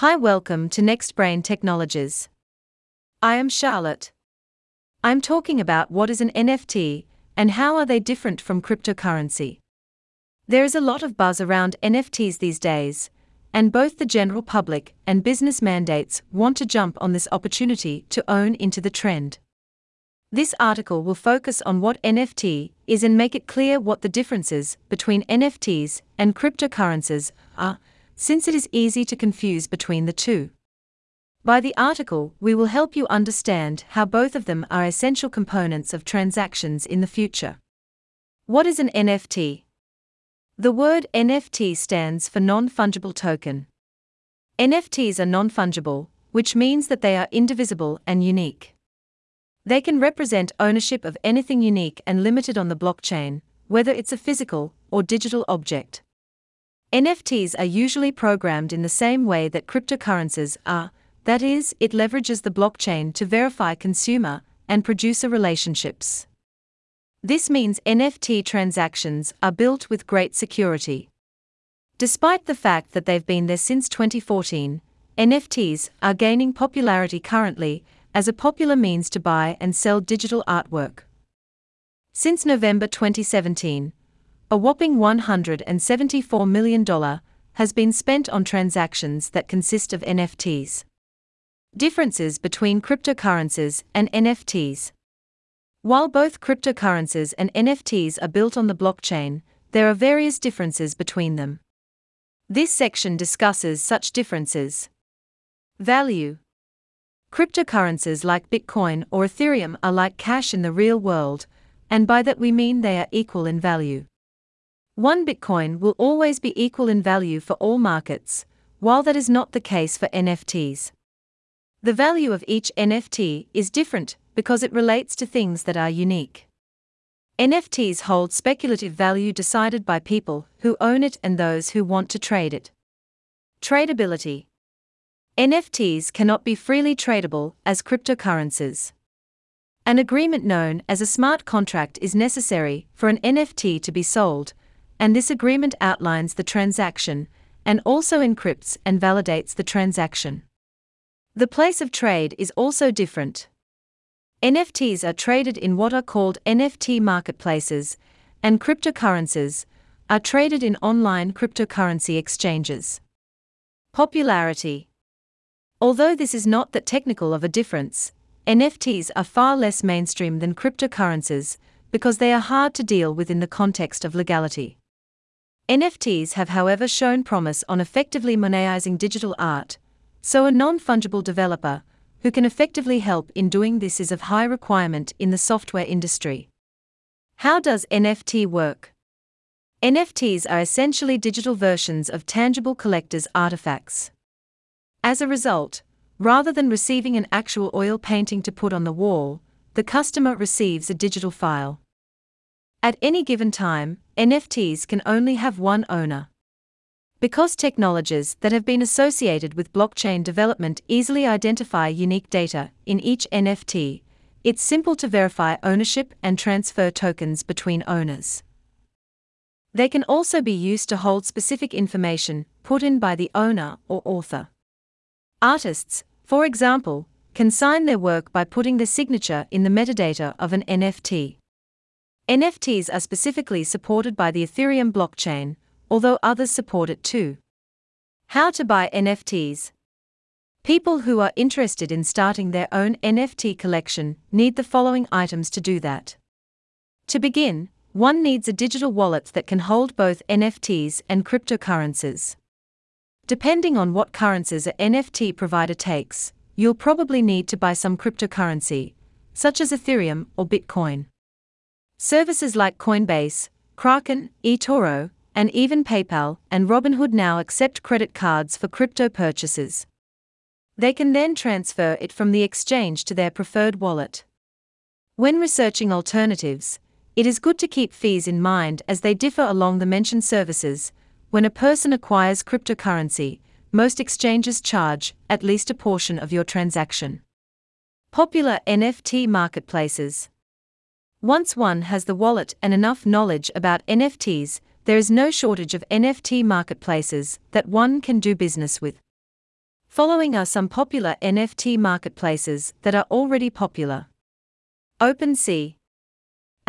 Hi, welcome to Next Brain Technologies. I am Charlotte. I'm talking about what is an NFT and how are they different from cryptocurrency. There is a lot of buzz around NFTs these days, and both the general public and business mandates want to jump on this opportunity to own into the trend. This article will focus on what NFT is and make it clear what the differences between NFTs and cryptocurrencies are since it is easy to confuse between the two. By the article, we will help you understand how both of them are essential components of transactions in the future. What is an NFT? The word NFT stands for non fungible token. NFTs are non fungible, which means that they are indivisible and unique. They can represent ownership of anything unique and limited on the blockchain, whether it's a physical or digital object. NFTs are usually programmed in the same way that cryptocurrencies are, that is, it leverages the blockchain to verify consumer and producer relationships. This means NFT transactions are built with great security. Despite the fact that they've been there since 2014, NFTs are gaining popularity currently as a popular means to buy and sell digital artwork. Since November 2017, a whopping $174 million has been spent on transactions that consist of NFTs. Differences between cryptocurrencies and NFTs. While both cryptocurrencies and NFTs are built on the blockchain, there are various differences between them. This section discusses such differences. Value Cryptocurrencies like Bitcoin or Ethereum are like cash in the real world, and by that we mean they are equal in value. One Bitcoin will always be equal in value for all markets, while that is not the case for NFTs. The value of each NFT is different because it relates to things that are unique. NFTs hold speculative value decided by people who own it and those who want to trade it. Tradability NFTs cannot be freely tradable as cryptocurrencies. An agreement known as a smart contract is necessary for an NFT to be sold, and this agreement outlines the transaction and also encrypts and validates the transaction. The place of trade is also different. NFTs are traded in what are called NFT marketplaces, and cryptocurrencies are traded in online cryptocurrency exchanges. Popularity Although this is not that technical of a difference, NFTs are far less mainstream than cryptocurrencies because they are hard to deal with in the context of legality. NFTs have, however, shown promise on effectively monetizing digital art, so a non fungible developer who can effectively help in doing this is of high requirement in the software industry. How does NFT work? NFTs are essentially digital versions of tangible collector's artifacts. As a result, rather than receiving an actual oil painting to put on the wall, the customer receives a digital file. At any given time, NFTs can only have one owner. Because technologies that have been associated with blockchain development easily identify unique data in each NFT, it's simple to verify ownership and transfer tokens between owners. They can also be used to hold specific information put in by the owner or author. Artists, for example, can sign their work by putting their signature in the metadata of an NFT. NFTs are specifically supported by the Ethereum blockchain, although others support it too. How to buy NFTs? People who are interested in starting their own NFT collection need the following items to do that. To begin, one needs a digital wallet that can hold both NFTs and cryptocurrencies. Depending on what currencies a NFT provider takes, you'll probably need to buy some cryptocurrency, such as Ethereum or Bitcoin. Services like Coinbase, Kraken, eToro, and even PayPal and Robinhood now accept credit cards for crypto purchases. They can then transfer it from the exchange to their preferred wallet. When researching alternatives, it is good to keep fees in mind as they differ along the mentioned services. When a person acquires cryptocurrency, most exchanges charge at least a portion of your transaction. Popular NFT marketplaces. Once one has the wallet and enough knowledge about NFTs, there is no shortage of NFT marketplaces that one can do business with. Following are some popular NFT marketplaces that are already popular. OpenSea.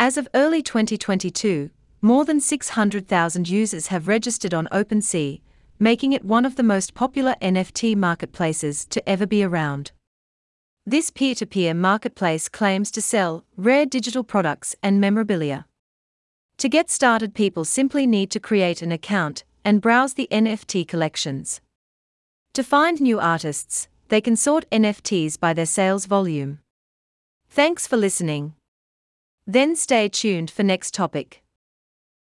As of early 2022, more than 600,000 users have registered on OpenSea, making it one of the most popular NFT marketplaces to ever be around. This peer to peer marketplace claims to sell rare digital products and memorabilia. To get started, people simply need to create an account and browse the NFT collections. To find new artists, they can sort NFTs by their sales volume. Thanks for listening. Then stay tuned for next topic.